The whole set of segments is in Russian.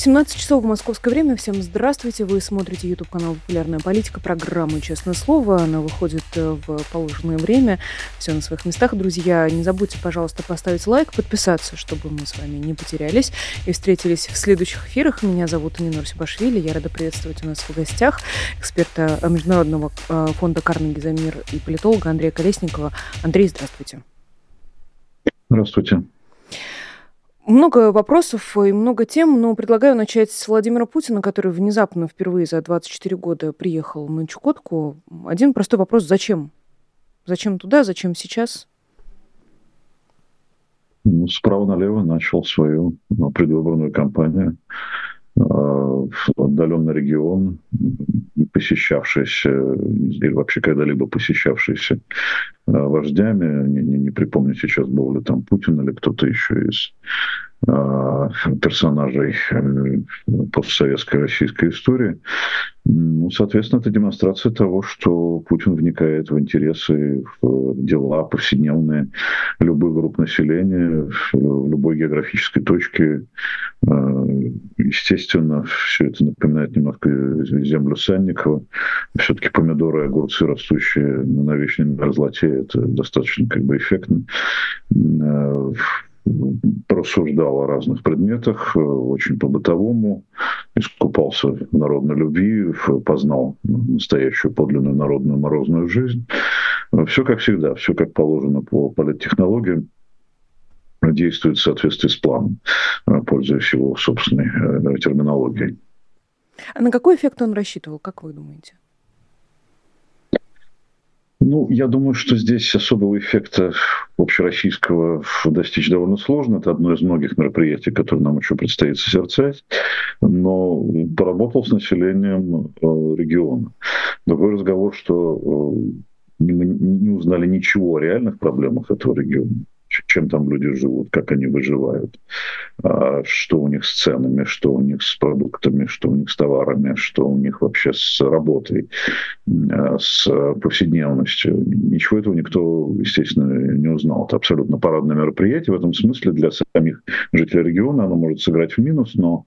17 часов в московское время. Всем здравствуйте. Вы смотрите YouTube канал «Популярная политика», программу «Честное слово». Она выходит э, в положенное время. Все на своих местах, друзья. Не забудьте, пожалуйста, поставить лайк, подписаться, чтобы мы с вами не потерялись и встретились в следующих эфирах. Меня зовут Нинор Сибашвили. Я рада приветствовать у нас в гостях эксперта Международного э, фонда «Карнеги за мир» и политолога Андрея Колесникова. Андрей, здравствуйте. Здравствуйте. Много вопросов и много тем, но предлагаю начать с Владимира Путина, который внезапно впервые за 24 года приехал на Чукотку. Один простой вопрос. Зачем? Зачем туда? Зачем сейчас? Ну, справа налево начал свою ну, предвыборную кампанию. А, отдаленный регион, не посещавшийся, или вообще когда-либо посещавшийся а, вождями. Не, не, не припомню сейчас, был ли там Путин или кто-то еще из а, персонажей э, постсоветской российской истории. Ну, соответственно, это демонстрация того, что Путин вникает в интересы, в дела повседневные любых групп населения, в любой географической точке. А, естественно, все это напоминает немножко землю Санникова. Все-таки помидоры и огурцы, растущие на вечной мерзлоте, это достаточно как бы эффектно а, просуждал о разных предметах, э, очень по-бытовому, искупался в народной любви, познал настоящую подлинную народную морозную жизнь. Все как всегда, все как положено по политтехнологиям действует в соответствии с планом, э, пользуясь его собственной э, терминологией. А на какой эффект он рассчитывал, как вы думаете? Ну, я думаю, что здесь особого эффекта общероссийского достичь довольно сложно. Это одно из многих мероприятий, которые нам еще предстоит созерцать. Но поработал с населением э, региона. Другой разговор, что мы не узнали ничего о реальных проблемах этого региона чем там люди живут, как они выживают, а, что у них с ценами, что у них с продуктами, что у них с товарами, что у них вообще с работой, а, с повседневностью. Ничего этого никто, естественно, не узнал. Это абсолютно парадное мероприятие. В этом смысле для самих жителей региона оно может сыграть в минус, но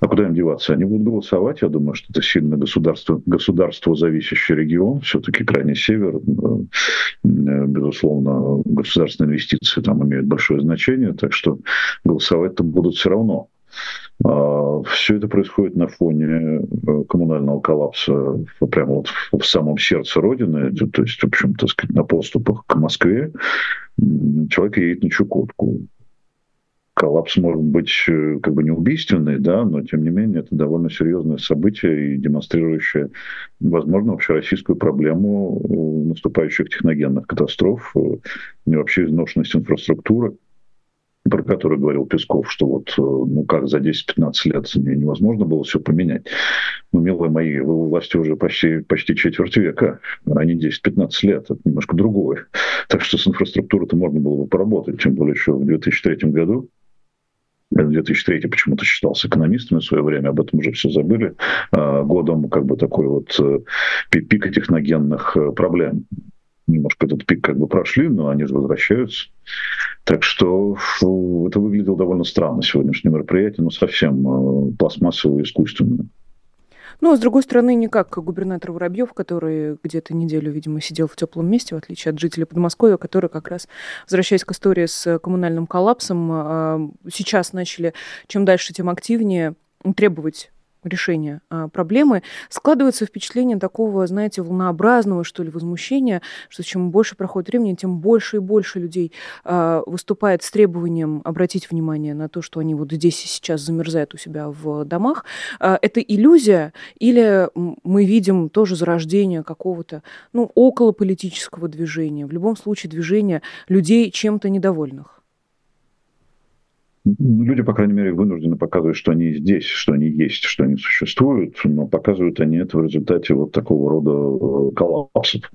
а куда им деваться? Они будут голосовать. Я думаю, что это сильно государство, государство зависящий регион, все-таки крайний север, э, безусловно, государственные инвестиции там имеют большое значение, так что голосовать-то будут все равно. А, все это происходит на фоне э, коммунального коллапса прямо вот в самом сердце Родины, то есть, в общем, так сказать, на поступах к Москве. Человек едет на Чукотку коллапс может быть э, как бы не убийственный, да, но тем не менее это довольно серьезное событие и демонстрирующее, возможно, общероссийскую проблему э, наступающих техногенных катастроф, э, и вообще изношенность инфраструктуры про который говорил Песков, что вот, ну как, за 10-15 лет невозможно было все поменять. Ну, милые мои, вы у власти уже почти, почти четверть века, а не 10-15 лет, это немножко другое. Так что с инфраструктурой-то можно было бы поработать, тем более еще в 2003 году 2003 почему-то считался экономистами в свое время, об этом уже все забыли, а, годом как бы такой вот э, пика техногенных э, проблем. Немножко этот пик как бы прошли, но они же возвращаются. Так что это выглядело довольно странно сегодняшнее мероприятие, но совсем э, пластмассовое и искусственное. Ну, а с другой стороны, не как губернатор Воробьев, который где-то неделю, видимо, сидел в теплом месте, в отличие от жителей Подмосковья, которые как раз, возвращаясь к истории с коммунальным коллапсом, а, сейчас начали чем дальше, тем активнее требовать решения а, проблемы, складывается впечатление такого, знаете, волнообразного, что ли, возмущения, что чем больше проходит времени, тем больше и больше людей а, выступает с требованием обратить внимание на то, что они вот здесь и сейчас замерзают у себя в домах. А, это иллюзия или мы видим тоже зарождение какого-то, ну, около политического движения, в любом случае движения людей чем-то недовольных? Люди, по крайней мере, вынуждены показывать, что они здесь, что они есть, что они существуют, но показывают они это в результате вот такого рода э, коллапсов.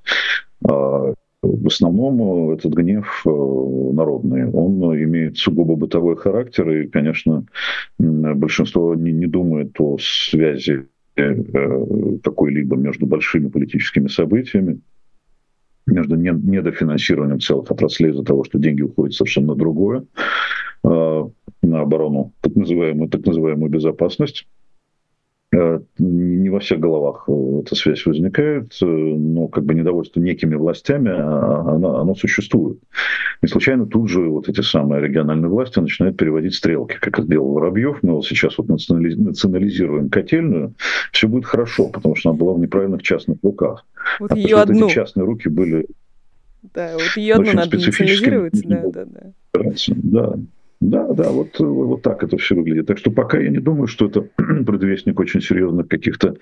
А, в основном этот гнев э, народный, он имеет сугубо бытовой характер, и, конечно, большинство не, не думает о связи какой-либо между большими политическими событиями, между недофинансированием целых отраслей из-за того, что деньги уходят совершенно на другое, на оборону, так называемую, так называемую безопасность. Э, не во всех головах э, эта связь возникает, э, но как бы недовольство некими властями, а, оно, оно существует. И случайно тут же вот эти самые региональные власти начинают переводить стрелки, как это сделал Воробьев. Мы вот сейчас вот национализируем котельную, все будет хорошо, потому что она была в неправильных частных руках. Вот а ее одну. Эти частные руки были да, вот ее одну надо национализировать. Да, да, да. Да, да, да, вот, вот так это все выглядит. Так что пока я не думаю, что это предвестник очень серьезных каких-то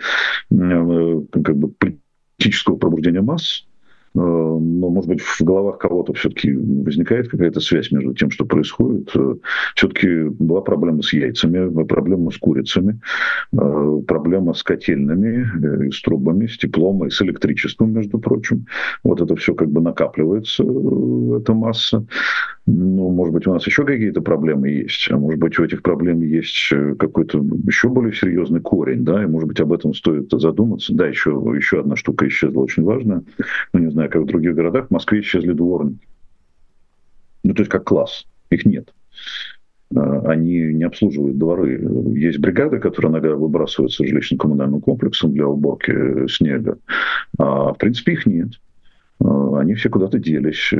э, как бы политического пробуждения масс. Э, но, может быть, в головах кого-то все-таки возникает какая-то связь между тем, что происходит. Э, все-таки была проблема с яйцами, проблема с курицами, проблема с котельными, с трубами, с теплом и с электричеством, между прочим. Вот это все как бы накапливается, эта масса. Ну, может быть, у нас еще какие-то проблемы есть, а может быть, у этих проблем есть какой-то еще более серьезный корень, да, и, может быть, об этом стоит задуматься. Да, еще, еще одна штука исчезла очень важная. Ну, не знаю, как в других городах, в Москве исчезли дворники. Ну, то есть как класс. Их нет. А, они не обслуживают дворы. Есть бригады, которые иногда выбрасываются жилищно-коммунальным комплексом для уборки снега. А в принципе их нет. А, они все куда-то делись.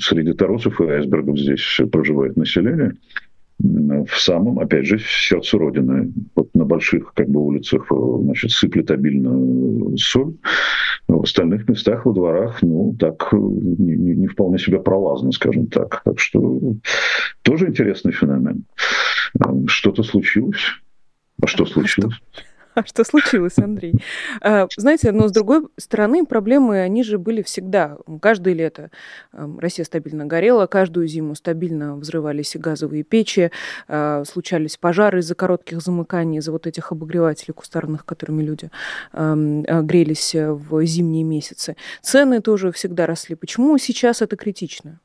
Среди торосов и айсбергов здесь проживает население в самом, опять же, в сердце Родины. Вот на больших как бы, улицах значит, сыплет обильно соль, в остальных местах, во дворах, ну, так не, не вполне себе пролазно, скажем так. Так что тоже интересный феномен. Что-то случилось. А что случилось? Что случилось, Андрей? А, знаете, но с другой стороны, проблемы, они же были всегда. Каждое лето Россия стабильно горела, каждую зиму стабильно взрывались газовые печи, а, случались пожары из-за коротких замыканий, из-за вот этих обогревателей кустарных, которыми люди грелись в зимние месяцы. Цены тоже всегда росли. Почему сейчас это критично?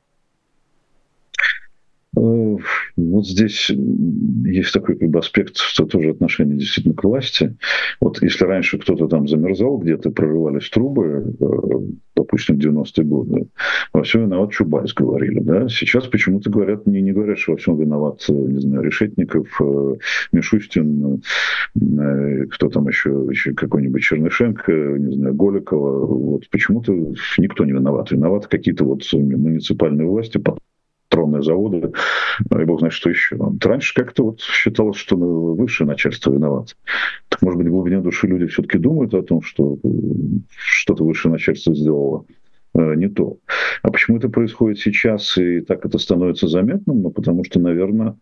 Э, вот здесь есть такой как бы, аспект, что тоже отношение действительно к власти. Вот если раньше кто-то там замерзал где-то, прорывались трубы, э, допустим, в 90-е годы, во всем виноват Чубайс, говорили. Да? Сейчас почему-то говорят, не, не говорят, что во всем виноват, э, не знаю, Решетников, Мишустин, кто там еще, еще какой-нибудь Чернышенко, не знаю, Голикова. Вот почему-то никто не виноват. Виноваты какие-то вот муниципальные власти, электронные заводы, ну, и бог знает, что еще. Раньше как-то вот считалось, что ну, высшее начальство виновато. Так, может быть, в глубине души люди все-таки думают о том, что что-то высшее начальство сделало не то. А почему это происходит сейчас и так это становится заметным? Ну, потому что, наверное,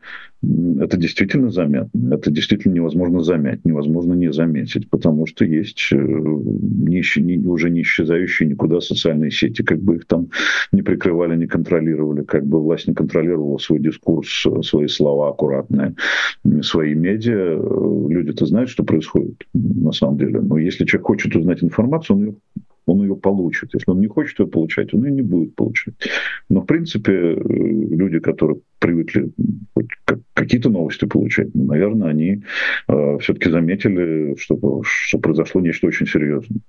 это действительно заметно. Это действительно невозможно замять, невозможно не заметить, потому что есть э, не, уже не исчезающие никуда социальные сети, как бы их там не прикрывали, не контролировали, как бы власть не контролировала свой дискурс, свои слова аккуратные, свои медиа. Люди-то знают, что происходит на самом деле. Но если человек хочет узнать информацию, он ее он ее получит. Если он не хочет ее получать, он ее не будет получать. Но, в принципе, э, люди, которые привыкли какие-то новости получать, ну, наверное, они э, все-таки заметили, что, что произошло нечто очень серьезное.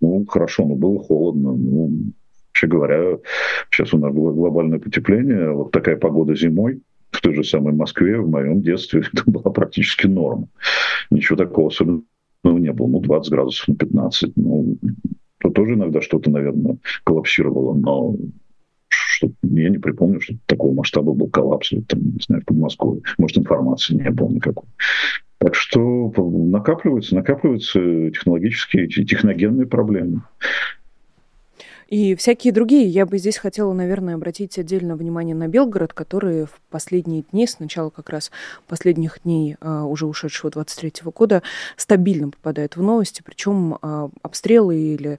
Ну, хорошо, но было холодно. Ну, вообще говоря, сейчас у нас было глобальное потепление, вот такая погода зимой, в той же самой Москве, в моем детстве, это была практически норма. Ничего такого особенного не было. Ну, 20 градусов на 15. Ну, то тоже иногда что-то, наверное, коллапсировало, но что, я не припомню, что такого масштаба был коллапс, там, не знаю, в Подмосковье. Может, информации не было никакой. Так что накапливаются, накапливаются технологические, техногенные проблемы и всякие другие. Я бы здесь хотела, наверное, обратить отдельно внимание на Белгород, который в последние дни, с начала как раз последних дней а, уже ушедшего 23 года, стабильно попадает в новости, причем а, обстрелы или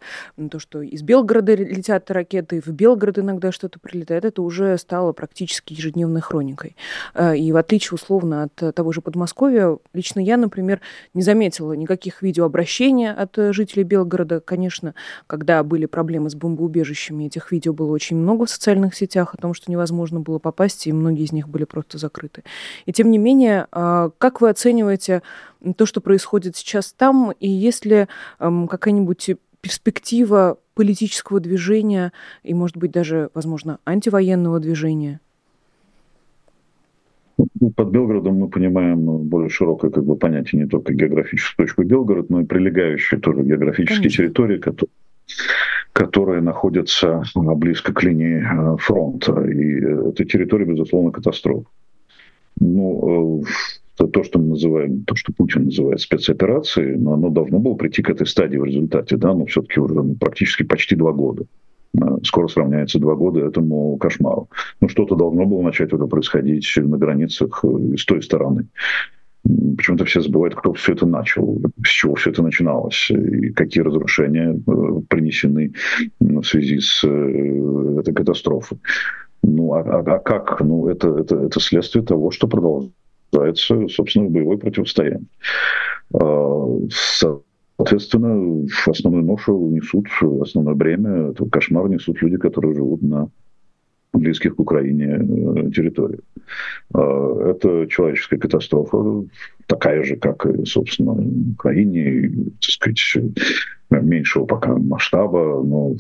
то, что из Белгорода летят ракеты, в Белгород иногда что-то прилетает, это уже стало практически ежедневной хроникой. А, и в отличие условно от того же Подмосковья, лично я, например, не заметила никаких видеообращений от жителей Белгорода. Конечно, когда были проблемы с бомбардированием, бомбоубежищами. Этих видео было очень много в социальных сетях о том, что невозможно было попасть, и многие из них были просто закрыты. И тем не менее, а, как вы оцениваете то, что происходит сейчас там, и есть ли какая-нибудь перспектива политического движения и, может быть, даже, возможно, антивоенного движения? Ну, под Белгородом мы понимаем более широкое как бы, понятие не только географическую точку Белгород, но и прилегающие тоже географические Конечно. территории, которые, которые находятся близко к линии э, фронта. И эта территория, безусловно, катастрофа. Ну, э, то, что мы называем, то, что Путин называет спецоперацией, но оно должно было прийти к этой стадии в результате, да, но все-таки уже ну, практически почти два года. Э, скоро сравняется два года этому кошмару. Ну, что-то должно было начать уже происходить на границах с той стороны. Почему-то все забывают, кто все это начал, с чего все это начиналось, и какие разрушения э, принесены в связи с этой катастрофой. Ну, а, а, а как? Ну, это, это, это следствие того, что продолжается, собственно, боевое противостояние. А, Соответственно, основную ношу несут, основное бремя, кошмар несут люди, которые живут на близких к Украине э, территориях. А, это человеческая катастрофа, такая же, как и, собственно, в Украине, так сказать, меньшего пока масштаба, но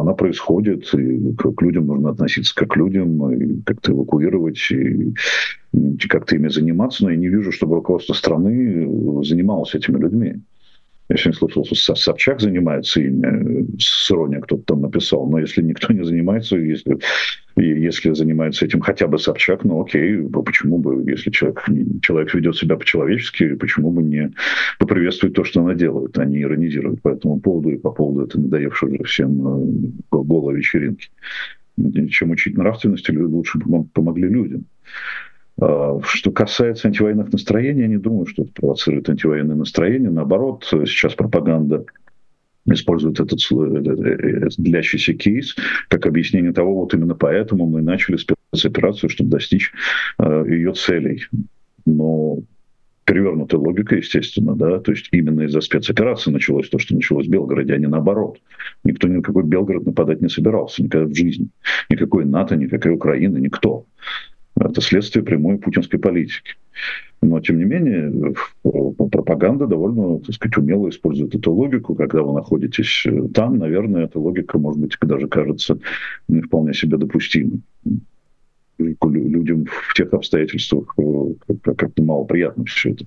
она происходит, и к людям нужно относиться как к людям, и как-то эвакуировать, и как-то ими заниматься, но я не вижу, чтобы руководство страны занималось этими людьми. Я сегодня слышал, что Собчак занимается ими, с иронией кто-то там написал, но если никто не занимается, если, если занимается этим хотя бы Собчак, ну окей, почему бы, если человек, человек ведет себя по-человечески, почему бы не поприветствовать то, что она делает, а не иронизировать по этому поводу и по поводу этой надоевшей уже всем э, голой вечеринки. Чем учить нравственности, лучше помогли людям. А, что касается антивоенных настроений, я не думаю, что это провоцирует антивоенные настроения. Наоборот, сейчас пропаганда использует этот, этот длящийся кейс как объяснение того, вот именно поэтому мы начали спецоперацию, чтобы достичь э, ее целей. Но перевернутая логика, естественно, да, то есть именно из-за спецоперации началось то, что началось в Белгороде, а не наоборот. Никто никакой Белгород нападать не собирался, никогда в жизни. Никакой НАТО, никакой Украины, никто. Это следствие прямой путинской политики. Но, тем не менее, пропаганда довольно, так сказать, умело использует эту логику. Когда вы находитесь э, там, наверное, эта логика, может быть, даже кажется не вполне себе допустимой. Людям в тех обстоятельствах э, как-то мало приятно все это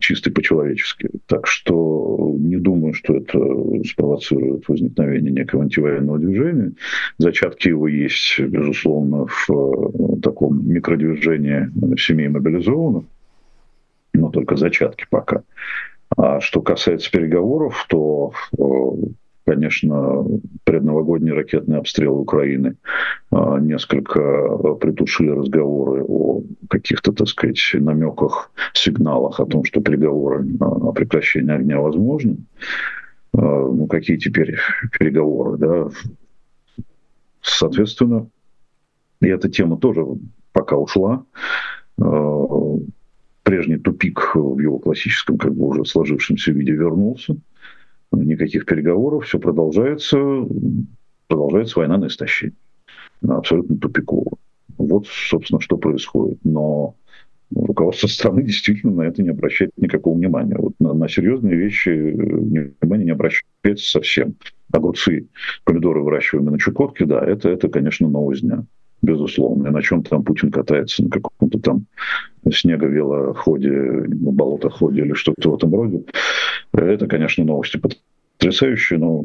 чисто по-человечески. Так что не думаю, что это спровоцирует возникновение некого антивоенного движения. Зачатки его есть, безусловно, в э, таком микродвижении семей мобилизованных, но только зачатки пока. А что касается переговоров, то э, конечно, предновогодние ракетные обстрелы Украины а, несколько притушили разговоры о каких-то, так сказать, намеках, сигналах о том, что переговоры о прекращении огня возможны. А, ну, какие теперь переговоры, да? Соответственно, и эта тема тоже пока ушла. А, прежний тупик в его классическом, как бы уже сложившемся виде вернулся никаких переговоров, все продолжается, продолжается война на истощение. Абсолютно тупиково. Вот, собственно, что происходит. Но руководство страны действительно на это не обращает никакого внимания. Вот на, на серьезные вещи э, внимания не обращается совсем. Огурцы, помидоры выращиваемые на Чукотке, да, это, это, конечно, новость дня безусловно. И на чем там Путин катается, на каком-то там снеговелоходе, болотоходе или что-то в этом роде. Это, конечно, новости потрясающие, но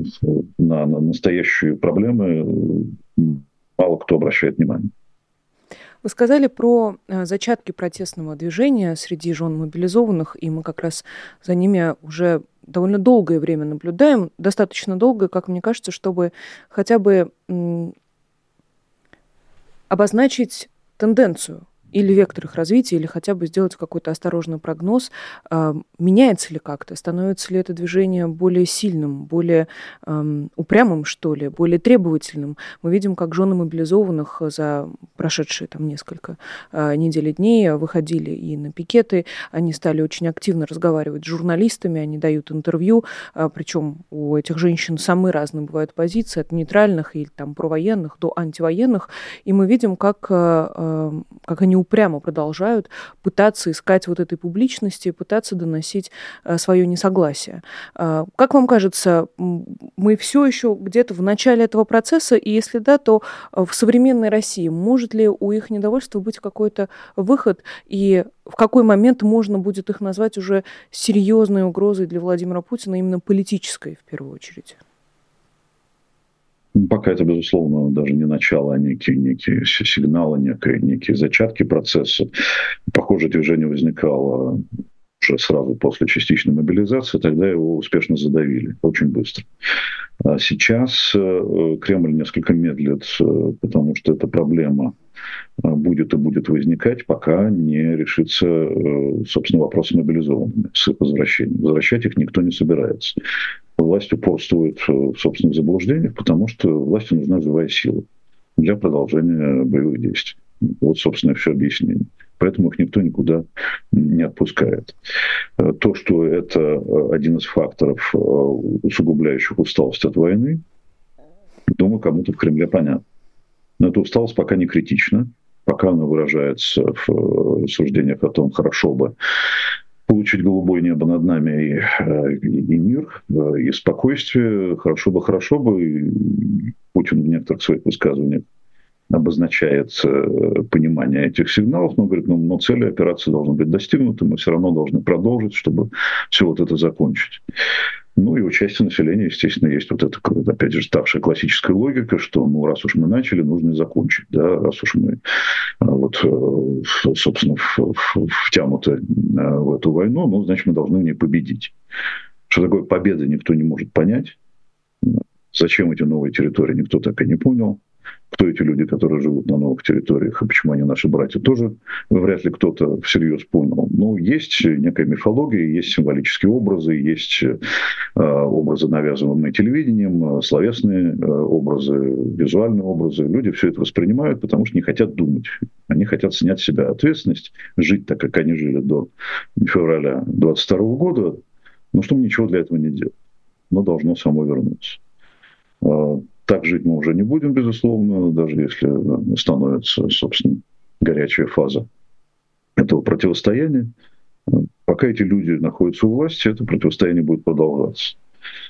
на, на настоящие проблемы мало кто обращает внимание. Вы сказали про э, зачатки протестного движения среди жен мобилизованных, и мы как раз за ними уже довольно долгое время наблюдаем, достаточно долгое, как мне кажется, чтобы хотя бы обозначить тенденцию или вектор их развития, или хотя бы сделать какой-то осторожный прогноз, а, меняется ли как-то, становится ли это движение более сильным, более эм, упрямым, что ли, более требовательным. Мы видим, как жены мобилизованных за прошедшие там несколько э, недель и дней выходили и на пикеты, они стали очень активно разговаривать с журналистами, они дают интервью, э, причем у этих женщин самые разные бывают позиции, от нейтральных и там провоенных до антивоенных, и мы видим, как, э, как они упрямо продолжают пытаться искать вот этой публичности, пытаться доносить э, свое несогласие. Э, как вам кажется, мы все еще где-то в начале этого процесса, и если да, то э, в современной России может ли у их недовольства быть какой-то выход, и в какой момент можно будет их назвать уже серьезной угрозой для Владимира Путина, именно политической в первую очередь? Пока это, безусловно, даже не начало, а некие, некие сигналы, некие, некие зачатки процесса. Похоже, движение возникало уже сразу после частичной мобилизации, тогда его успешно задавили очень быстро. А сейчас э, Кремль несколько медлит, э, потому что эта проблема э, будет и будет возникать, пока не решится, собственно, вопрос с мобилизованными, с их возвращением. Возвращать их никто не собирается власть упорствует в собственных заблуждениях, потому что власти нужна живая сила для продолжения боевых действий. Вот, собственно, все объяснение. Поэтому их никто никуда не отпускает. То, что это один из факторов, усугубляющих усталость от войны, думаю, кому-то в Кремле понятно. Но эта усталость пока не критична, пока она выражается в суждениях о том, хорошо бы получить голубое небо над нами и, э, и, мир, э, и спокойствие. Хорошо бы, хорошо бы. Путин в некоторых своих высказываниях обозначает э, понимание этих сигналов, но говорит, ну, но цели операции должны быть достигнуты, мы все равно должны продолжить, чтобы все вот это закончить. Ну и у части населения, естественно, есть вот эта, опять же, ставшая классическая логика, что, ну, раз уж мы начали, нужно и закончить, да, раз уж мы а, вот, э, собственно, втянуты э, в эту войну, ну, значит, мы должны в ней победить. Что такое победа, никто не может понять. Зачем эти новые территории, никто так и не понял кто эти люди, которые живут на новых территориях, и почему они наши братья, тоже вряд ли кто-то всерьез понял. Но есть некая мифология, есть символические образы, есть э, образы, навязываемые телевидением, э, словесные э, образы, визуальные образы. Люди все это воспринимают, потому что не хотят думать. Они хотят снять с себя ответственность, жить так, как они жили до февраля 22 года, но чтобы ничего для этого не делать. Но должно само вернуться. Так жить мы уже не будем, безусловно, даже если становится, собственно, горячая фаза этого противостояния. Пока эти люди находятся у власти, это противостояние будет продолжаться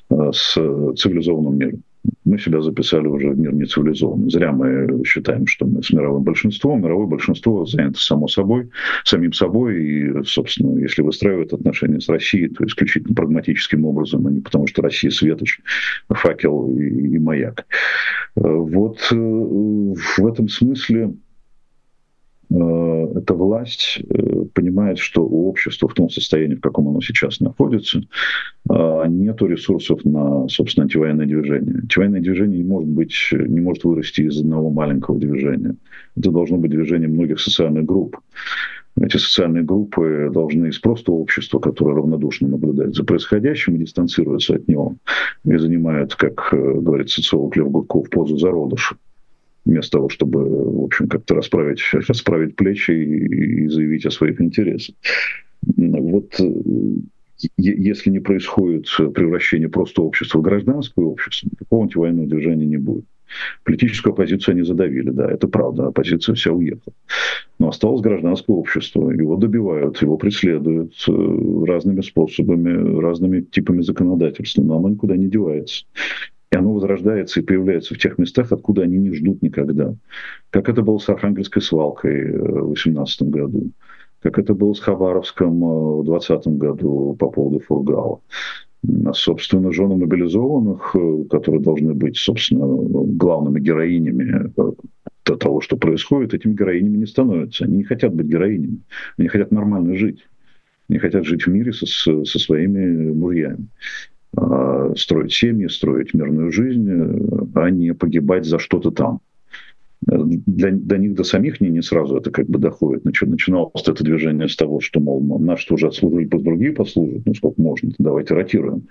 э, с цивилизованным миром мы себя записали уже в мир нецивилизованный. Зря мы считаем, что мы с мировым большинством. Мировое большинство занято само собой, самим собой. И, собственно, если выстраивают отношения с Россией, то исключительно прагматическим образом, а не потому, что Россия светоч, факел и, и маяк. Вот э, в этом смысле Э, эта власть э, понимает, что у общества в том состоянии, в каком оно сейчас находится, э, нет ресурсов на, собственно, антивоенное движение. Антивоенное движение не может, быть, не может вырасти из одного маленького движения. Это должно быть движение многих социальных групп. Эти социальные группы должны из просто общества, которое равнодушно наблюдает за происходящим и дистанцируется от него, и занимает, как говорит социолог Лев Гудков, позу зародыша вместо того, чтобы, в общем, как-то расправить, расправить плечи и, и заявить о своих интересах. Вот э, если не происходит превращение просто общества в гражданское общество, такого антивоенного движения не будет. Политическую оппозицию они задавили, да, это правда, оппозиция вся уехала. Но осталось гражданское общество, его добивают, его преследуют э, разными способами, разными типами законодательства, но оно никуда не девается. И оно возрождается и появляется в тех местах, откуда они не ждут никогда. Как это было с Архангельской свалкой э, в 2018 году, как это было с Хабаровском э, в 2020 году по поводу Фургала. А, собственно, жены мобилизованных, э, которые должны быть, собственно, главными героинями того, что происходит, этими героинями не становятся. Они не хотят быть героинями. Они хотят нормально жить. Они хотят жить в мире со, со своими мужьями. А, строить семьи, строить мирную жизнь, а не погибать за что-то там. для, до них до самих не, не сразу это как бы доходит. Начиналось это движение с того, что, мол, наши уже отслужили, пусть другие послужат, ну сколько можно, давайте ротируем.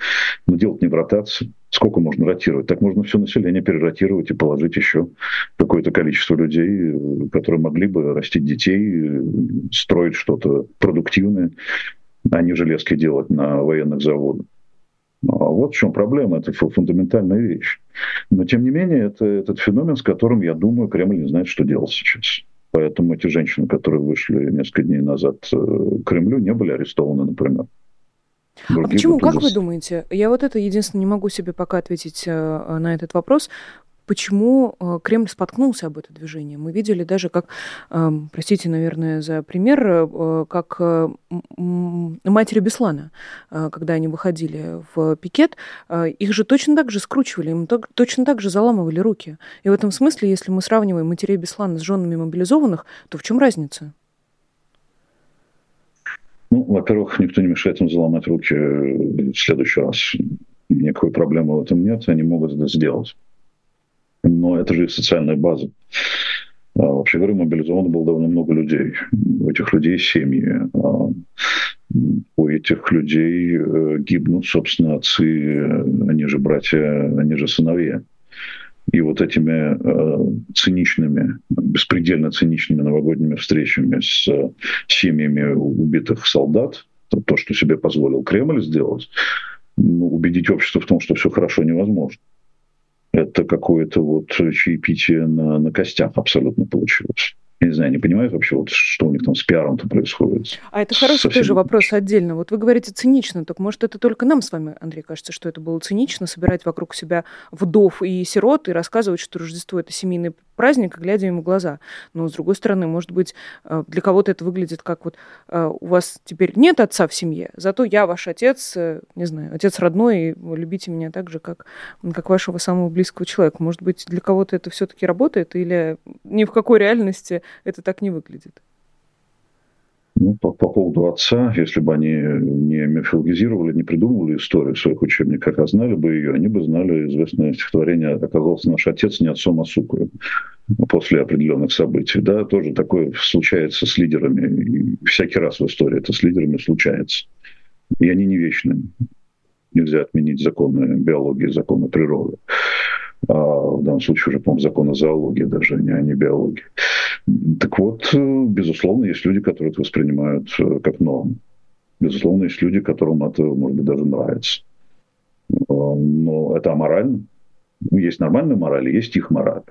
Но делать не в ротации. Сколько можно ротировать? Так можно все население переротировать и положить еще какое-то количество людей, которые могли бы растить детей, строить что-то продуктивное, а не железки делать на военных заводах. А вот в чем проблема, это фундаментальная вещь. Но, тем не менее, это этот феномен, с которым, я думаю, Кремль не знает, что делать сейчас. Поэтому эти женщины, которые вышли несколько дней назад э, к Кремлю, не были арестованы, например. А Другие а почему, как вы думаете? Я вот это единственное не могу себе пока ответить э, на этот вопрос почему э, Кремль споткнулся об это движение. Мы видели даже, как, эм, простите, наверное, за пример, э, как э, матери Беслана, когда они выходили в пикет, их же точно так же скручивали, им точно так же заламывали руки. И в этом смысле, если мы сравниваем матерей Беслана с женами мобилизованных, то в чем разница? Ну, во-первых, никто не мешает им заломать руки в следующий раз. Никакой проблемы в этом нет, они могут это сделать но это же социальная база. А, вообще говоря, мобилизовано было довольно много людей. У этих людей семьи. А, у этих людей э, гибнут, собственно, отцы, они же братья, они же сыновья. И вот этими э, циничными, беспредельно циничными новогодними встречами с семьями убитых солдат, то, что себе позволил Кремль сделать, ну, убедить общество в том, что все хорошо, невозможно это какое-то вот чаепитие на, на костях абсолютно получилось. Я не знаю, не понимают вообще, вот, что у них там с пиаром-то происходит. А это хороший Совсем... тоже вопрос отдельно. Вот вы говорите цинично, так может это только нам с вами, Андрей, кажется, что это было цинично, собирать вокруг себя вдов и сирот и рассказывать, что Рождество – это семейный праздник, глядя ему в глаза. Но, с другой стороны, может быть, э, для кого-то это выглядит как вот э, у вас теперь нет отца в семье, зато я ваш отец, э, не знаю, отец родной, и любите меня так же, как, как вашего самого близкого человека. Может быть, для кого-то это все-таки работает, или ни в какой реальности это так не выглядит? Ну, по, по поводу отца, если бы они не мифологизировали, не придумывали историю в своих учебниках, а знали бы ее, они бы знали известное стихотворение «Оказался наш отец не отцом, а сукой» после определенных событий. Да, тоже такое случается с лидерами. И всякий раз в истории это с лидерами случается. И они не вечны. Нельзя отменить законы биологии, законы природы. А в данном случае уже, по-моему, закон о зоологии даже, о не биологии. Так вот, э, безусловно, есть люди, которые это воспринимают э, как норму. Безусловно, есть люди, которым это, может быть, даже нравится. Э, но это аморально. Есть нормальная мораль, есть их мораль.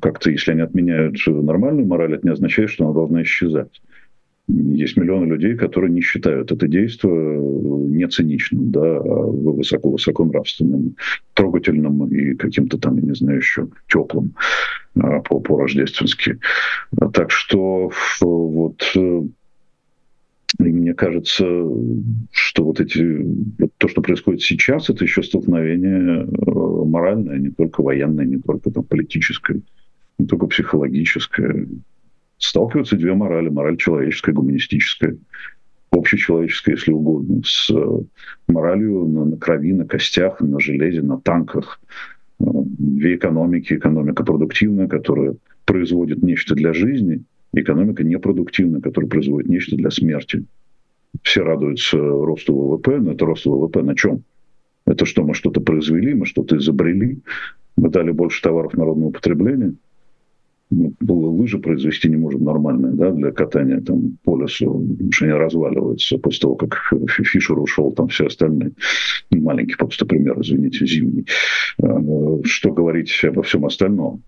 Как-то, если они отменяют нормальную мораль, это не означает, что она должна исчезать. Есть миллионы людей, которые не считают это действие не циничным, да, а высоко-высоко нравственным, трогательным и каким-то там, я не знаю, еще теплым а, по, по-рождественски. Так что вот э, мне кажется, что вот эти, вот то, что происходит сейчас, это еще столкновение э, моральное, не только военное, не только там, политическое, не только психологическое сталкиваются две морали. Мораль человеческая, гуманистическая, общечеловеческая, если угодно, с э, моралью на, на крови, на костях, на железе, на танках. Э, две экономики. Экономика продуктивная, которая производит нечто для жизни, экономика непродуктивная, которая производит нечто для смерти. Все радуются росту ВВП, но это рост ВВП на чем? Это что, мы что-то произвели, мы что-то изобрели, мы дали больше товаров народного потребления – было лыжи произвести не можем нормальные, да, для катания там по лесу, потому что они разваливаются после того, как Фишер ушел, там все остальные. Маленький просто пример, извините, зимний. А, что говорить обо всем остальном?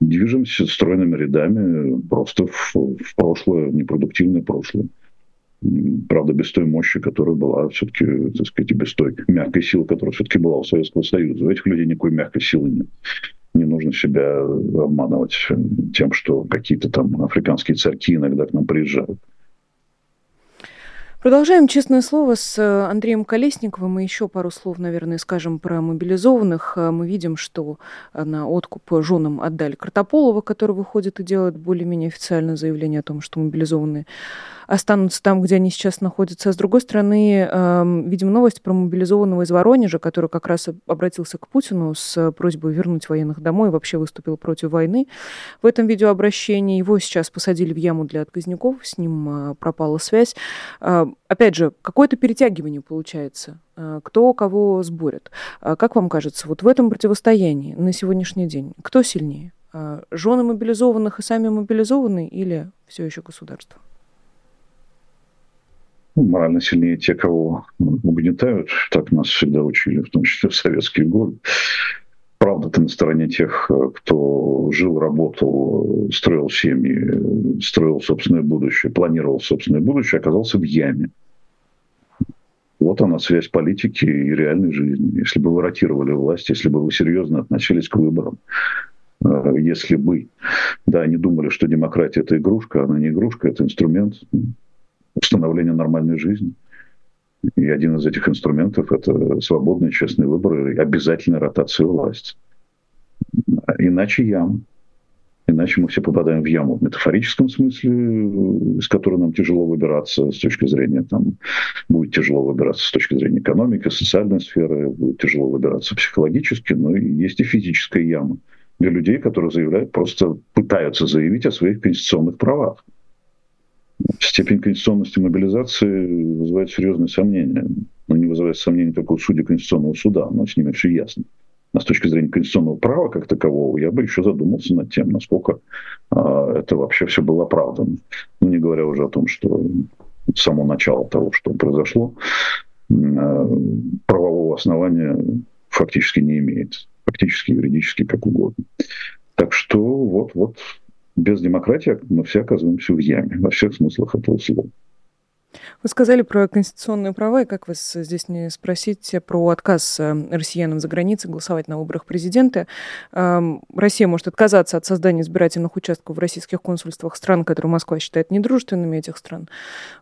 Движемся стройными рядами просто в, в прошлое, непродуктивное прошлое. Правда, без той мощи, которая была все-таки, так сказать, без той мягкой силы, которая все-таки была у Советского Союза. У этих людей никакой мягкой силы нет не нужно себя обманывать тем, что какие-то там африканские царьки иногда к нам приезжают. Продолжаем честное слово с э, Андреем Колесниковым. И еще пару слов, наверное, скажем про мобилизованных. Э, мы видим, что э, на откуп женам отдали Картополова, который выходит и делает более-менее официальное заявление о том, что мобилизованные останутся там, где они сейчас находятся. А с другой стороны, э, видим новость про мобилизованного из Воронежа, который как раз обратился к Путину с просьбой вернуть военных домой и вообще выступил против войны. В этом видеообращении его сейчас посадили в яму для отказников, с ним э, пропала связь. Э, опять же, какое-то перетягивание получается. Э, кто кого сборит. Э, как вам кажется, вот в этом противостоянии на сегодняшний день кто сильнее? Э, жены мобилизованных и сами мобилизованные или все еще государство? Ну, морально сильнее те, кого угнетают. Так нас всегда учили, в том числе в советские годы. Правда, ты на стороне тех, кто жил, работал, строил семьи, строил собственное будущее, планировал собственное будущее, оказался в яме. Вот она связь политики и реальной жизни. Если бы вы ротировали власть, если бы вы серьезно относились к выборам, э, если бы, да, не думали, что демократия это игрушка, она не игрушка, это инструмент установления нормальной жизни. И один из этих инструментов – это свободные, честные выборы и обязательная ротация власти. Иначе ям. Иначе мы все попадаем в яму в метафорическом смысле, из которой нам тяжело выбираться с точки зрения, там, будет тяжело выбираться с точки зрения экономики, социальной сферы, будет тяжело выбираться психологически, но есть и физическая яма для людей, которые заявляют, просто пытаются заявить о своих конституционных правах. Степень конституционности мобилизации вызывает серьезные сомнения. Но не вызывает сомнений только у судей Конституционного суда, но с ними все ясно а с точки зрения конституционного права как такового, я бы еще задумался над тем, насколько э, это вообще все было оправдано. Ну, не говоря уже о том, что само начало того, что произошло, э, правового основания фактически не имеет. Фактически, юридически, как угодно. Так что вот, вот без демократии мы все оказываемся в яме во всех смыслах этого слова. Вы сказали про конституционные права, и как вас здесь не спросить про отказ э, россиянам за границей голосовать на выборах президента. Эм, Россия может отказаться от создания избирательных участков в российских консульствах стран, которые Москва считает недружественными этих стран.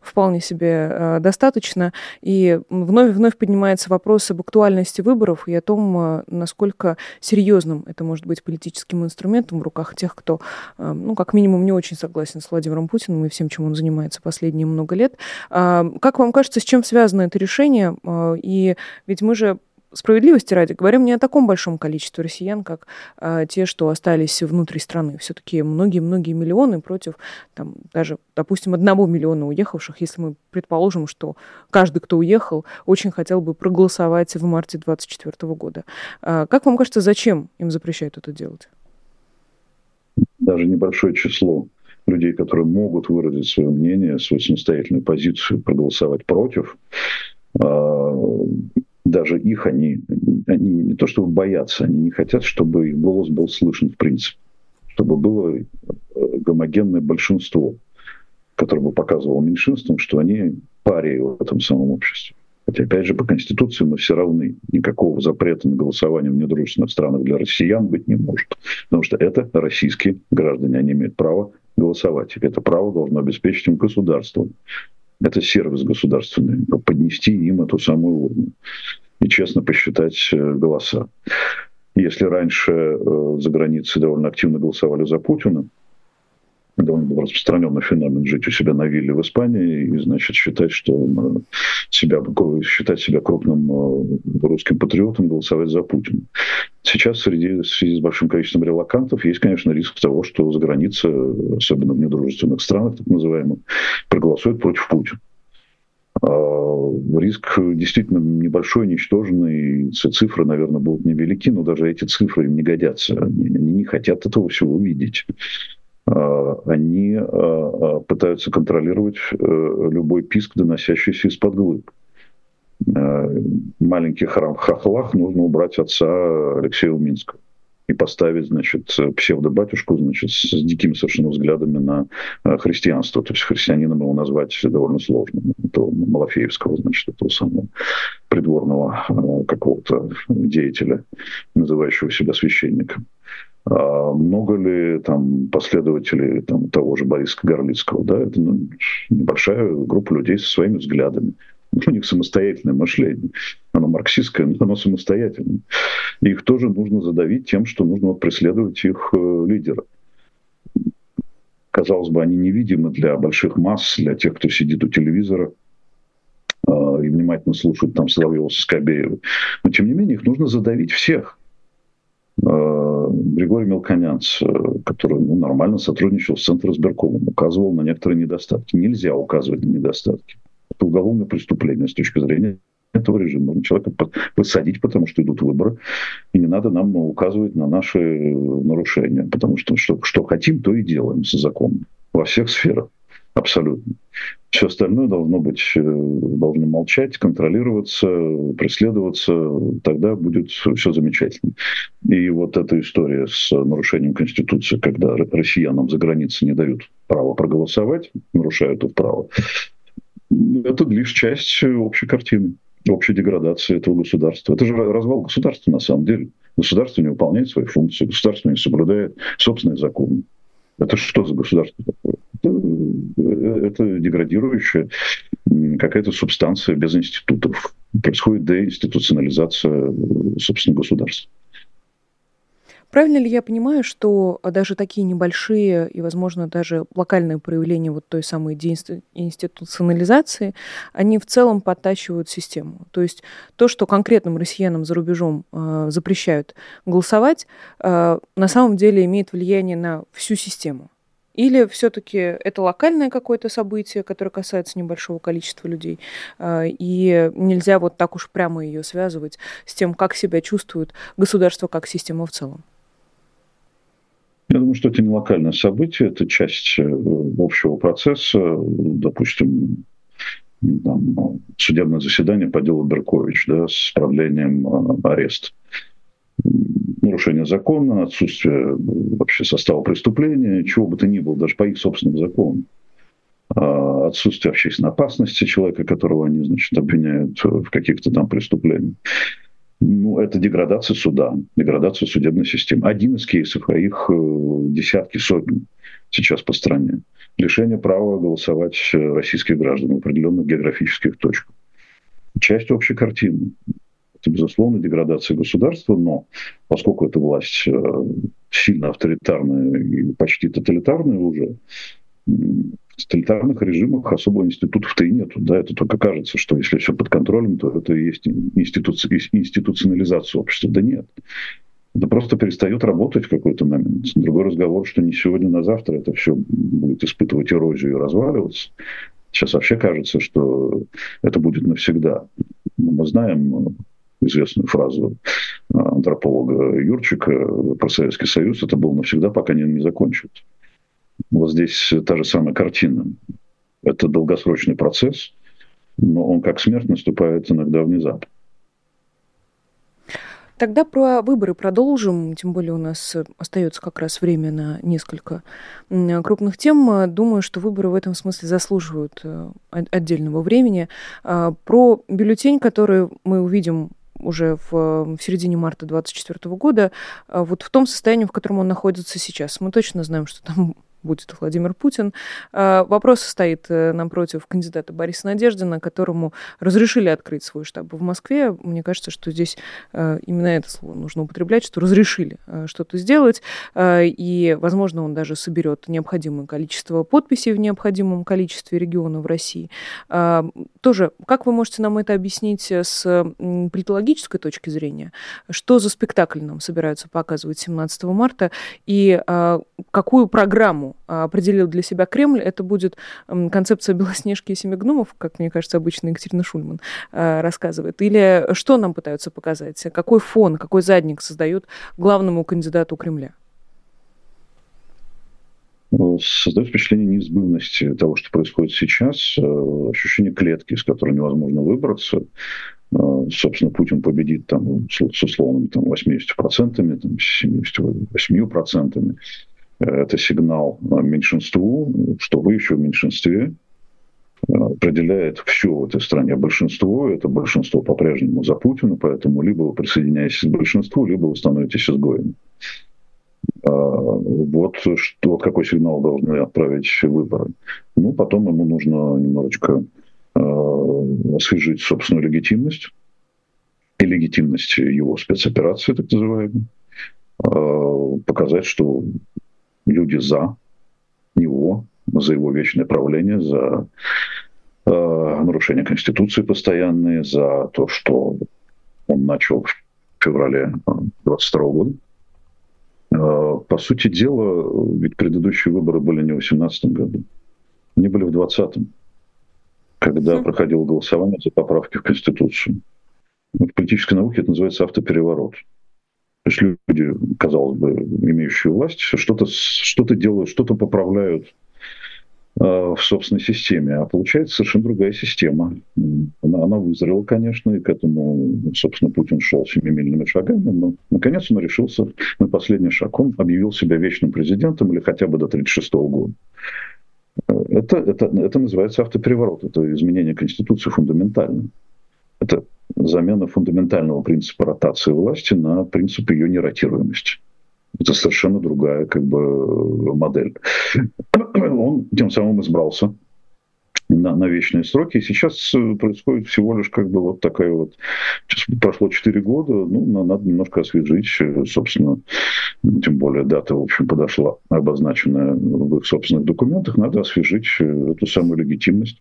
Вполне себе э, достаточно. И вновь и вновь поднимается вопрос об актуальности выборов и о том, э, насколько серьезным это может быть политическим инструментом в руках тех, кто, ну, как минимум, не очень согласен с Владимиром Путиным и всем, чем он занимается последние много лет. Как вам кажется, с чем связано это решение? А, и ведь мы же справедливости ради говорим не о таком большом количестве россиян, как а, те, что остались внутри страны. Все-таки многие-многие миллионы против там, даже, допустим, одного миллиона уехавших, если мы предположим, что каждый, кто уехал, очень хотел бы проголосовать в марте 2024 года. А, как вам кажется, зачем им запрещают это делать? Даже небольшое число людей, которые могут выразить свое мнение, свою самостоятельную позицию, проголосовать против, а, даже их они, они не то чтобы боятся, они не хотят, чтобы их голос был слышен в принципе, чтобы было э, гомогенное большинство, которое бы показывало меньшинствам, что они парии в этом самом обществе. Хотя, опять же, по Конституции мы все равны. Никакого запрета на голосование в недружественных странах для россиян быть не может. Потому что это российские граждане. Они имеют право голосовать. Это право должно обеспечить им государство. Это сервис государственный. Поднести им эту самую урну и честно посчитать э, голоса. Если раньше э, за границей довольно активно голосовали за Путина, довольно распространенный феномен жить у себя на вилле в Испании и, значит, считать, что он себя, считать себя крупным э, русским патриотом, голосовать за Путина. Сейчас среди, в связи с большим количеством релакантов есть, конечно, риск того, что за границей, особенно в недружественных странах, так называемых, проголосуют против Путина. А, риск действительно небольшой, ничтожный, цифры, наверное, будут невелики, но даже эти цифры им не годятся. Они не хотят этого всего видеть. А, они а, а, пытаются контролировать э, любой писк, доносящийся из-под глыб. Маленький храм в Хохлах нужно убрать отца Алексея Уминского и поставить, значит, псевдобатюшку, значит, с дикими совершенно взглядами на христианство. То есть христианином его назвать довольно сложно. Это Малафеевского, значит, этого самого придворного какого-то деятеля, называющего себя священником. А много ли там последователей там, того же Бориса Горлицкого? Да? Это ну, небольшая группа людей со своими взглядами. У них самостоятельное мышление. Оно марксистское, но оно самостоятельное. Их тоже нужно задавить тем, что нужно вот преследовать их э, лидера. казалось бы, они невидимы для больших масс, для тех, кто сидит у телевизора э, и внимательно слушает там Соловьева Скобеева. Но, тем не менее, их нужно задавить всех. Э, Григорий Мелконянц, который ну, нормально сотрудничал с Центром избиркомом, указывал на некоторые недостатки. Нельзя указывать на недостатки. Это уголовное преступление с точки зрения этого режима. Нужно человека посадить, потому что идут выборы. И не надо нам указывать на наши нарушения, потому что что, что хотим, то и делаем с законом во всех сферах. Абсолютно. Все остальное должно быть, э, должно молчать, контролироваться, преследоваться, тогда будет все замечательно. И вот эта история с нарушением Конституции, когда россиянам за границей не дают право проголосовать, нарушают это право, это лишь часть общей картины общей деградации этого государства. Это же развал государства на самом деле. Государство не выполняет свои функции, государство не соблюдает собственные законы. Это что за государство такое? Это, это деградирующая какая-то субстанция без институтов. Происходит деинституционализация, собственно, государства. Правильно ли я понимаю, что даже такие небольшие и, возможно, даже локальные проявления вот той самой деинституционализации, они в целом подтачивают систему? То есть то, что конкретным россиянам за рубежом э, запрещают голосовать, э, на самом деле имеет влияние на всю систему? Или все-таки это локальное какое-то событие, которое касается небольшого количества людей, и нельзя вот так уж прямо ее связывать с тем, как себя чувствует государство как система в целом? Я думаю, что это не локальное событие, это часть э, общего процесса. Допустим, там, судебное заседание по делу Беркович да, с продлением э, ареста. Нарушение закона, отсутствие вообще состава преступления, чего бы то ни было, даже по их собственным законам. А отсутствие общественной опасности человека, которого они, значит, обвиняют в каких-то там преступлениях ну, это деградация суда, деградация судебной системы. Один из кейсов, а их э, десятки, сотни сейчас по стране. Лишение права голосовать российских граждан в определенных географических точках. Часть общей картины. Это, безусловно, деградация государства, но поскольку эта власть э, сильно авторитарная и почти тоталитарная уже, тоталитарных режимах особо институтов-то и нету. Да? Это только кажется, что если все под контролем, то это и есть институци... институционализация общества. Да нет. Это просто перестает работать в какой-то момент. Другой разговор, что не сегодня, на завтра это все будет испытывать эрозию и разваливаться. Сейчас вообще кажется, что это будет навсегда. Мы знаем известную фразу антрополога Юрчика про Советский Союз, это было навсегда, пока не, не закончится. Вот здесь та же самая картина. Это долгосрочный процесс, но он как смерть наступает иногда внезапно. Тогда про выборы продолжим, тем более у нас остается как раз время на несколько крупных тем. Думаю, что выборы в этом смысле заслуживают э, отдельного времени. А, про бюллетень, который мы увидим уже в, в середине марта 2024 года, а, вот в том состоянии, в котором он находится сейчас. Мы точно знаем, что там будет Владимир Путин. А, вопрос стоит э, напротив кандидата Бориса Надеждина, которому разрешили открыть свой штаб в Москве. Мне кажется, что здесь э, именно это слово нужно употреблять, что разрешили э, что-то сделать, и, возможно, он даже соберет необходимое количество подписей в необходимом количестве регионов России. А, тоже, как вы можете нам это объяснить с политологической точки зрения? Что за спектакль нам собираются показывать 17 марта, и а, какую программу а, определил для себя Кремль, это будет концепция Белоснежки и Семи гномов, как мне кажется, обычно Екатерина Шульман а, рассказывает. Или что нам пытаются показать? Какой фон, какой задник создают главному кандидату Кремля? Создает впечатление неизбывности того, что происходит сейчас, э, ощущение клетки, из которой невозможно выбраться. Э, собственно, Путин победит там, с условными там, 80%, там, 78% это сигнал меньшинству, что вы еще в меньшинстве, определяет все в этой стране большинство, это большинство по-прежнему за Путина, поэтому либо вы присоединяетесь к большинству, либо вы становитесь изгоем. А, вот, что, вот какой сигнал должны отправить выборы. Ну, потом ему нужно немножечко э, освежить собственную легитимность и легитимность его спецоперации, так называемой, э, показать, что люди за него, за его вечное правление, за э, нарушение Конституции постоянные, за то, что он начал в феврале 22 года. Э, по сути дела, ведь предыдущие выборы были не в 2018 году, они были в 2020, когда проходило голосование за поправки в Конституцию. В политической науке это называется автопереворот. То есть люди, казалось бы, имеющие власть, что-то что делают, что-то поправляют э, в собственной системе. А получается совершенно другая система. Она, она вызрела, конечно, и к этому, собственно, Путин шел семимильными шагами, но наконец он решился на последний шаг. Он объявил себя вечным президентом или хотя бы до 1936 года. Это, это, это называется автопереворот, это изменение Конституции фундаментально. Это замена фундаментального принципа ротации власти на принцип ее неротируемости. Это совершенно другая как бы, модель. Он тем самым избрался на, на вечные сроки. И сейчас происходит всего лишь как бы вот такая вот... Сейчас прошло 4 года, ну, надо немножко освежить, собственно, тем более дата, в общем, подошла, обозначенная в их собственных документах, надо освежить эту самую легитимность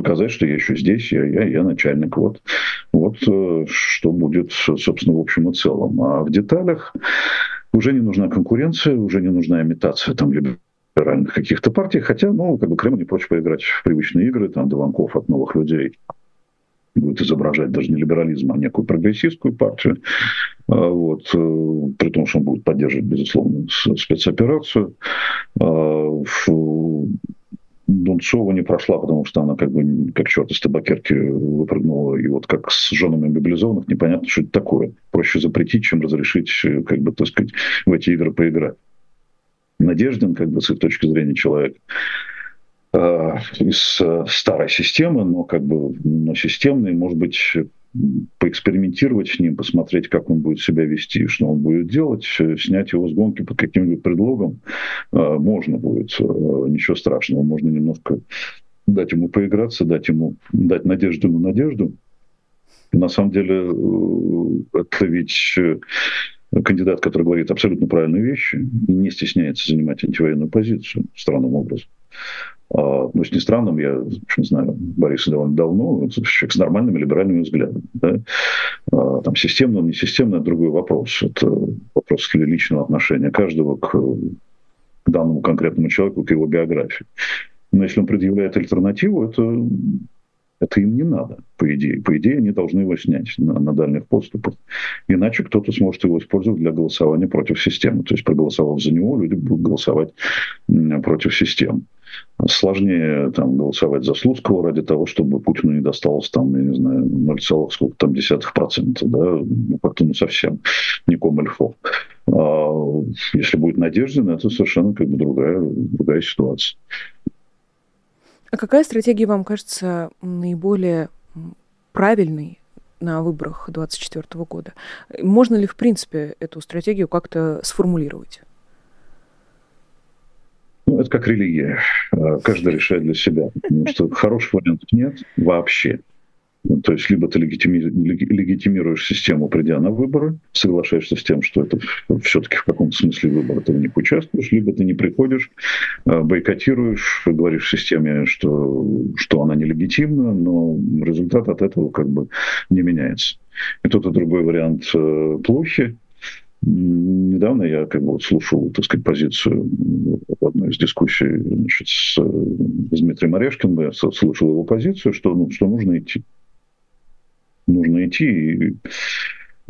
показать, что я еще здесь, я, я, я начальник. Вот, вот э, что будет, собственно, в общем и целом. А в деталях уже не нужна конкуренция, уже не нужна имитация там либеральных каких-то партий, хотя, ну, как бы Кремль не прочь поиграть в привычные игры, там, Дованков от новых людей будет изображать даже не либерализм, а некую прогрессистскую партию, а, вот, э, при том, что он будет поддерживать, безусловно, спецоперацию. Дунцова не прошла, потому что она как бы как черт из табакерки выпрыгнула. И вот как с женами мобилизованных непонятно, что это такое. Проще запретить, чем разрешить, как бы, так сказать, в эти игры поиграть. Надежден, как бы, с их точки зрения, человек э, из э, старой системы, но как бы но системный, может быть, поэкспериментировать с ним, посмотреть, как он будет себя вести, что он будет делать, э, снять его с гонки под каким-нибудь предлогом э, можно будет, э, ничего страшного, можно немножко дать ему поиграться, дать ему дать надежду на надежду. На самом деле это ведь кандидат, который говорит абсолютно правильные вещи и не стесняется занимать антивоенную позицию странным образом. А, ну, с странным, я не знаю Бориса довольно давно, человек с нормальными либеральными взглядами. Да? А, там системно, не системно, это другой вопрос. Это вопрос личного отношения каждого к, к данному конкретному человеку, к его биографии. Но если он предъявляет альтернативу, это, это им не надо, по идее. По идее, они должны его снять на, на дальних подступах. Иначе кто-то сможет его использовать для голосования против системы. То есть, проголосовав за него, люди будут голосовать против системы сложнее там, голосовать за Слуцкого ради того, чтобы Путину не досталось там, я не знаю, 0, сколько там десятых процента, да, ну, как-то ну совсем не комильфо. А если будет Надеждин, это совершенно как бы другая, другая ситуация. А какая стратегия вам кажется наиболее правильной на выборах 2024 года? Можно ли, в принципе, эту стратегию как-то сформулировать? Как религия. А, каждый решает для себя. Потому что хороших вариантов нет вообще. То есть либо ты легитими, легитимируешь систему, придя на выборы, соглашаешься с тем, что это все-таки в каком-то смысле выбор, ты в них участвуешь, либо ты не приходишь, а, бойкотируешь, говоришь системе, что, что она нелегитимна, но результат от этого как бы не меняется. И тот и другой вариант э, плохи, Недавно я как бы вот слушал, так сказать, позицию в одной из дискуссий значит, с, с Дмитрием Орешкиным, я слушал его позицию, что, ну, что нужно идти. Нужно идти и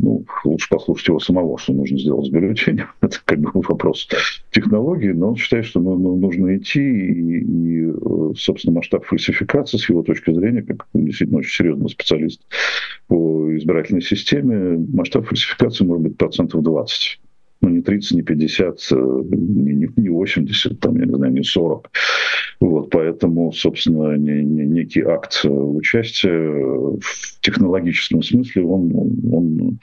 ну, лучше послушать его самого, что нужно сделать с бюллетенем. Это как бы вопрос технологии, но он считает, что ну, ну, нужно идти, и, и, собственно, масштаб фальсификации с его точки зрения, как действительно очень серьезный специалист по избирательной системе, масштаб фальсификации может быть процентов 20 ну, не 30, не 50, э, не, не 80, там, я не знаю, не 40. Вот, поэтому, собственно, не, не, некий акт участия в технологическом смысле, он, он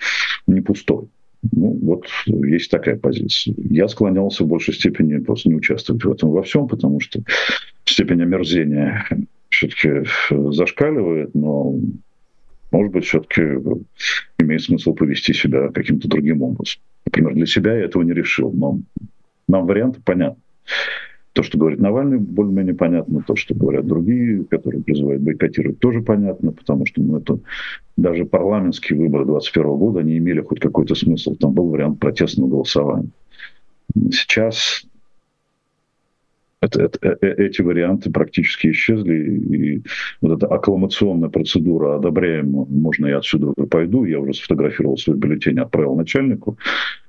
не пустой. Ну, вот есть такая позиция. Я склонялся в большей степени просто не участвовать в этом во всем, потому что степень омерзения все-таки зашкаливает, но, может быть, все-таки имеет смысл повести себя каким-то другим образом. Например, для себя я этого не решил, но нам варианты понятны. То, что говорит Навальный, более-менее понятно. То, что говорят другие, которые призывают бойкотировать, тоже понятно, потому что ну, это даже парламентские выборы 2021 года, они имели хоть какой-то смысл. Там был вариант протестного голосования. Сейчас это, это, э, э, эти варианты практически исчезли, и вот эта аккламационная процедура одобряем, можно я отсюда пойду, я уже сфотографировал свой бюллетень, отправил начальнику,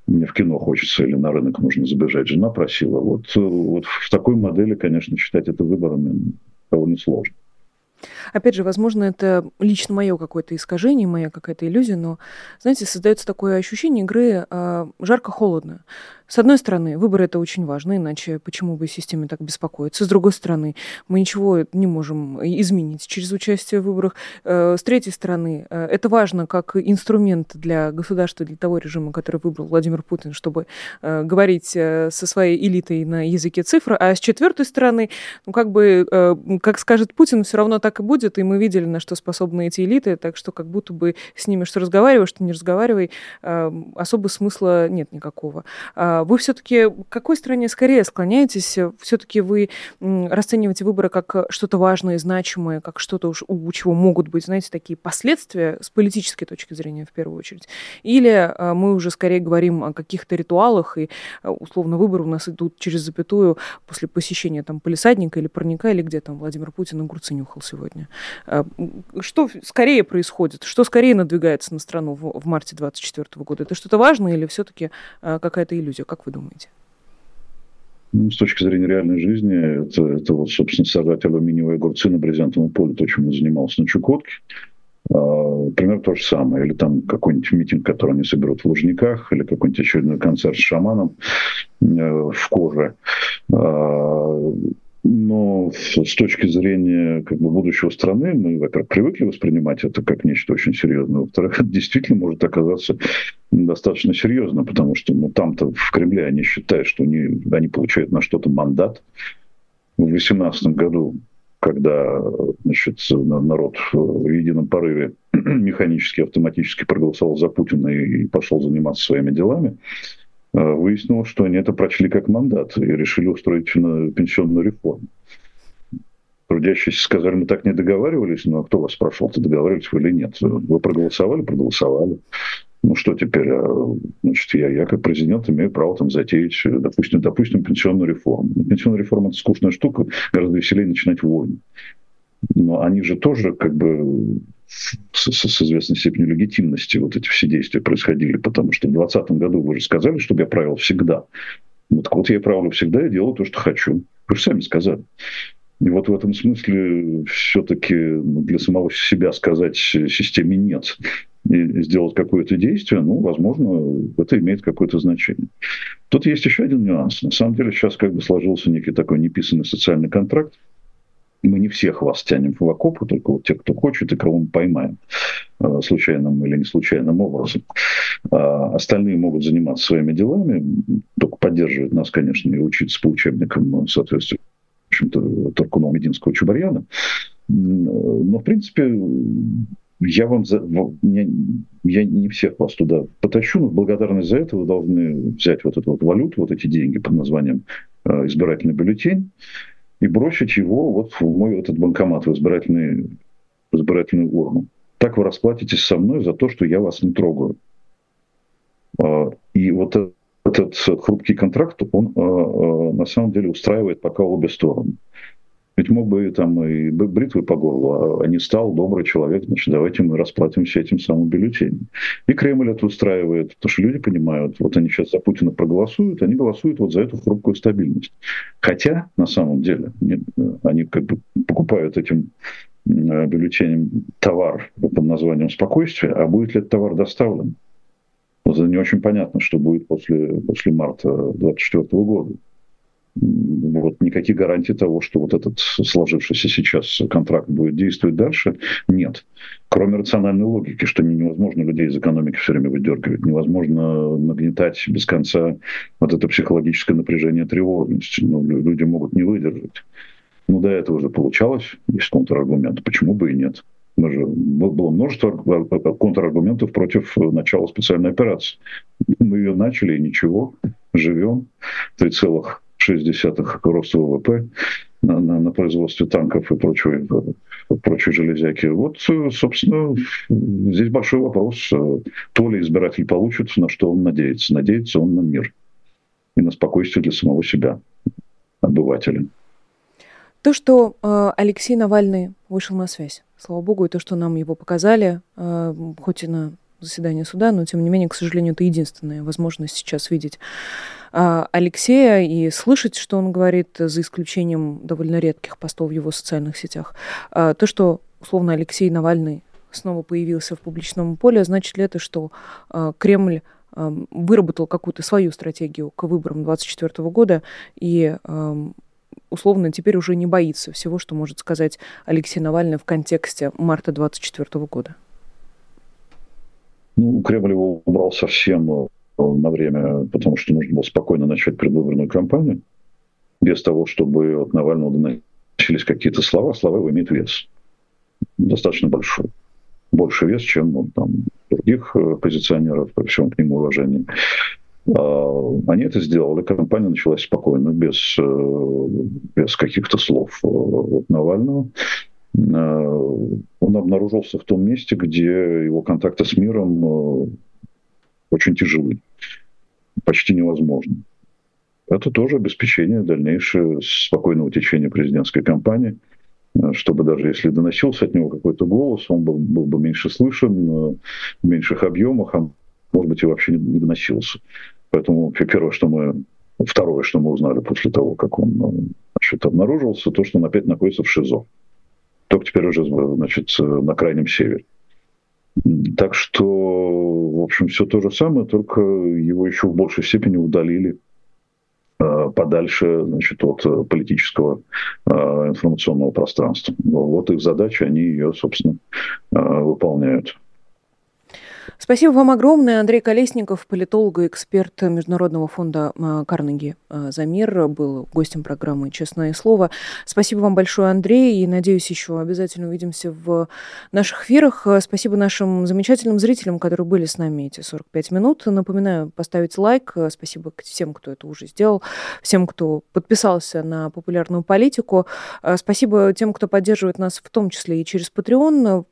мне в кино хочется или на рынок нужно забежать, жена просила. Вот, э, вот в такой модели, конечно, считать это выборами довольно сложно. Опять же, возможно, это лично мое какое-то искажение, моя какая-то иллюзия, но, знаете, создается такое ощущение игры э, жарко-холодно. С одной стороны, выборы это очень важно, иначе почему бы системе так беспокоиться? С другой стороны, мы ничего не можем изменить через участие в выборах. Э, с третьей стороны, э, это важно как инструмент для государства, для того режима, который выбрал Владимир Путин, чтобы э, говорить со своей элитой на языке цифр. А с четвертой стороны, ну как бы, как скажет Путин, все равно так и будет, и мы видели, на что способны эти элиты, так что как будто бы с ними что разговариваешь, что не разговаривай, особо смысла нет никакого. А вы все-таки к какой стране скорее склоняетесь? Все-таки вы расцениваете выборы как что-то важное, значимое, как что-то, у чего могут быть, знаете, такие последствия с политической точки зрения в первую очередь? Или а, мы уже скорее говорим о каких-то ритуалах, и а, условно выборы у нас идут через запятую после посещения там полисадника или парника, или где там Владимир Путин огурцы нюхал сегодня? А, что скорее происходит? Что скорее надвигается на страну в, в марте 2024 года? Это что-то важное или все-таки какая-то иллюзия? Как вы думаете? Ну, с точки зрения реальной жизни, это, это вот, собственно, сажать алюминиевые огурцы на брезентовом поле, то, чем он занимался на Чукотке. А, примерно то же самое. Или там какой-нибудь митинг, который они соберут в Лужниках, или какой-нибудь очередной концерт с шаманом э, в коже. А, но с точки зрения как бы, будущего страны, мы, во-первых, привыкли воспринимать это как нечто очень серьезное. Во-вторых, это действительно может оказаться достаточно серьезно, потому что ну, там-то в Кремле они считают, что они, они получают на что-то мандат. В 2018 году, когда значит, народ в едином порыве механически, автоматически проголосовал за Путина и пошел заниматься своими делами, выяснилось, что они это прочли как мандат и решили устроить пенсионную реформу. Трудящиеся сказали, мы так не договаривались, но кто вас спрашивал, ты договаривались вы или нет? Вы проголосовали? Проголосовали. Ну что теперь? А, значит, я, я как президент имею право там затеять, допустим, допустим, пенсионную реформу. Ну, пенсионная реформа – это скучная штука, гораздо веселее начинать войну. Но они же тоже как бы с, с известной степенью легитимности вот эти все действия происходили, потому что в 2020 году вы же сказали, чтобы я правил всегда. Вот, так вот я правлю всегда и делаю то, что хочу. Вы же сами сказали. И вот в этом смысле все-таки для самого себя сказать системе нет и сделать какое-то действие, ну, возможно, это имеет какое-то значение. Тут есть еще один нюанс. На самом деле сейчас как бы сложился некий такой неписанный социальный контракт. Мы не всех вас тянем в окопы, только вот те, кто хочет и кого мы поймаем э, случайным или не случайным образом. А остальные могут заниматься своими делами, только поддерживать нас, конечно, и учиться по учебникам соответствующим Таркунова Мединского Чубарьяна. Но, в принципе, я вам за, я, я не всех вас туда потащу, но в благодарность за это вы должны взять вот эту вот валюту, вот эти деньги под названием э, избирательный бюллетень и бросить его вот в мой этот банкомат, в избирательный, в избирательную урну. Так вы расплатитесь со мной за то, что я вас не трогаю. Э, и вот этот хрупкий контракт, он э, э, на самом деле устраивает пока обе стороны. Ведь мог бы там и бритвы по горлу, а не стал добрый человек, значит, давайте мы расплатимся этим самым бюллетенем. И Кремль это устраивает, потому что люди понимают, вот они сейчас за Путина проголосуют, они голосуют вот за эту хрупкую стабильность. Хотя, на самом деле, они как бы покупают этим э, бюллетенем товар под названием «спокойствие», а будет ли этот товар доставлен? Не очень понятно, что будет после, после марта 2024 года вот никаких гарантий того, что вот этот сложившийся сейчас контракт будет действовать дальше, нет. Кроме рациональной логики, что невозможно людей из экономики все время выдергивать, невозможно нагнетать без конца вот это психологическое напряжение, тревожность. Ну, люди могут не выдержать. Ну, до этого уже получалось, есть контраргумент, почему бы и нет. Мы же, было множество контраргументов против начала специальной операции. Мы ее начали, и ничего, живем. Три целых 0,6 роста ВВП на, на, на производстве танков и прочей, прочей железяки. Вот, собственно, здесь большой вопрос. То ли избиратель получит, на что он надеется. Надеется он на мир и на спокойствие для самого себя, обывателя. То, что э, Алексей Навальный вышел на связь, слава богу, и то, что нам его показали, э, хоть и на заседании суда, но тем не менее, к сожалению, это единственная возможность сейчас видеть э, Алексея и слышать, что он говорит, за исключением довольно редких постов в его социальных сетях. Э, то, что, условно, Алексей Навальный снова появился в публичном поле, значит ли это, что э, Кремль выработал какую-то свою стратегию к выборам 2024 года и условно теперь уже не боится всего, что может сказать Алексей Навальный в контексте марта 2024 года? Ну, Кремль его убрал совсем э, на время, потому что нужно было спокойно начать предвыборную кампанию, без того, чтобы от Навального доносились какие-то слова. Слова его имеют вес. Достаточно большой. Больше вес, чем ну, там, других э, позиционеров, по всему к нему уважению. А, они это сделали, компания началась спокойно, без, э, без каких-то слов от Навального. Э, он обнаружился в том месте, где его контакты с миром очень тяжелы, почти невозможно. Это тоже обеспечение дальнейшего спокойного течения президентской кампании, чтобы даже если доносился от него какой-то голос, он был, был бы меньше слышен, в меньших объемах, а может быть и вообще не доносился. Поэтому первое, что мы, второе, что мы узнали после того, как он значит, обнаружился, то, что он опять находится в ШИЗО. Только теперь уже, значит, на крайнем севере. Так что, в общем, все то же самое, только его еще в большей степени удалили э, подальше значит, от политического э, информационного пространства. Вот их задача, они ее, собственно, э, выполняют. Спасибо вам огромное. Андрей Колесников, политолог и эксперт Международного фонда а, Карнеги а, за мир, был гостем программы «Честное слово». Спасибо вам большое, Андрей, и, надеюсь, еще обязательно увидимся в наших эфирах. Спасибо нашим замечательным зрителям, которые были с нами эти 45 минут. Напоминаю, поставить лайк. Спасибо всем, кто это уже сделал, всем, кто подписался на популярную политику. Спасибо тем, кто поддерживает нас в том числе и через Patreon.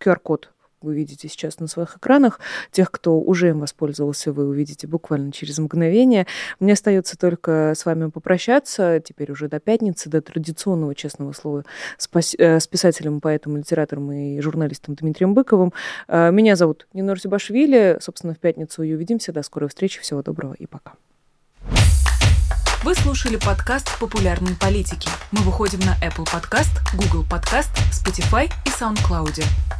QR-код вы видите сейчас на своих экранах. Тех, кто уже им воспользовался, вы увидите буквально через мгновение. Мне остается только с вами попрощаться. Теперь уже до пятницы, до традиционного честного слова с, э, с писателем, поэтом, литератором и журналистом Дмитрием Быковым. Э, меня зовут Нинор Зибашвили. Собственно, в пятницу и увидимся. До скорой встречи. Всего доброго и пока. Вы слушали подкаст «Популярные политики». Мы выходим на Apple Podcast, Google Podcast, Spotify и SoundCloud.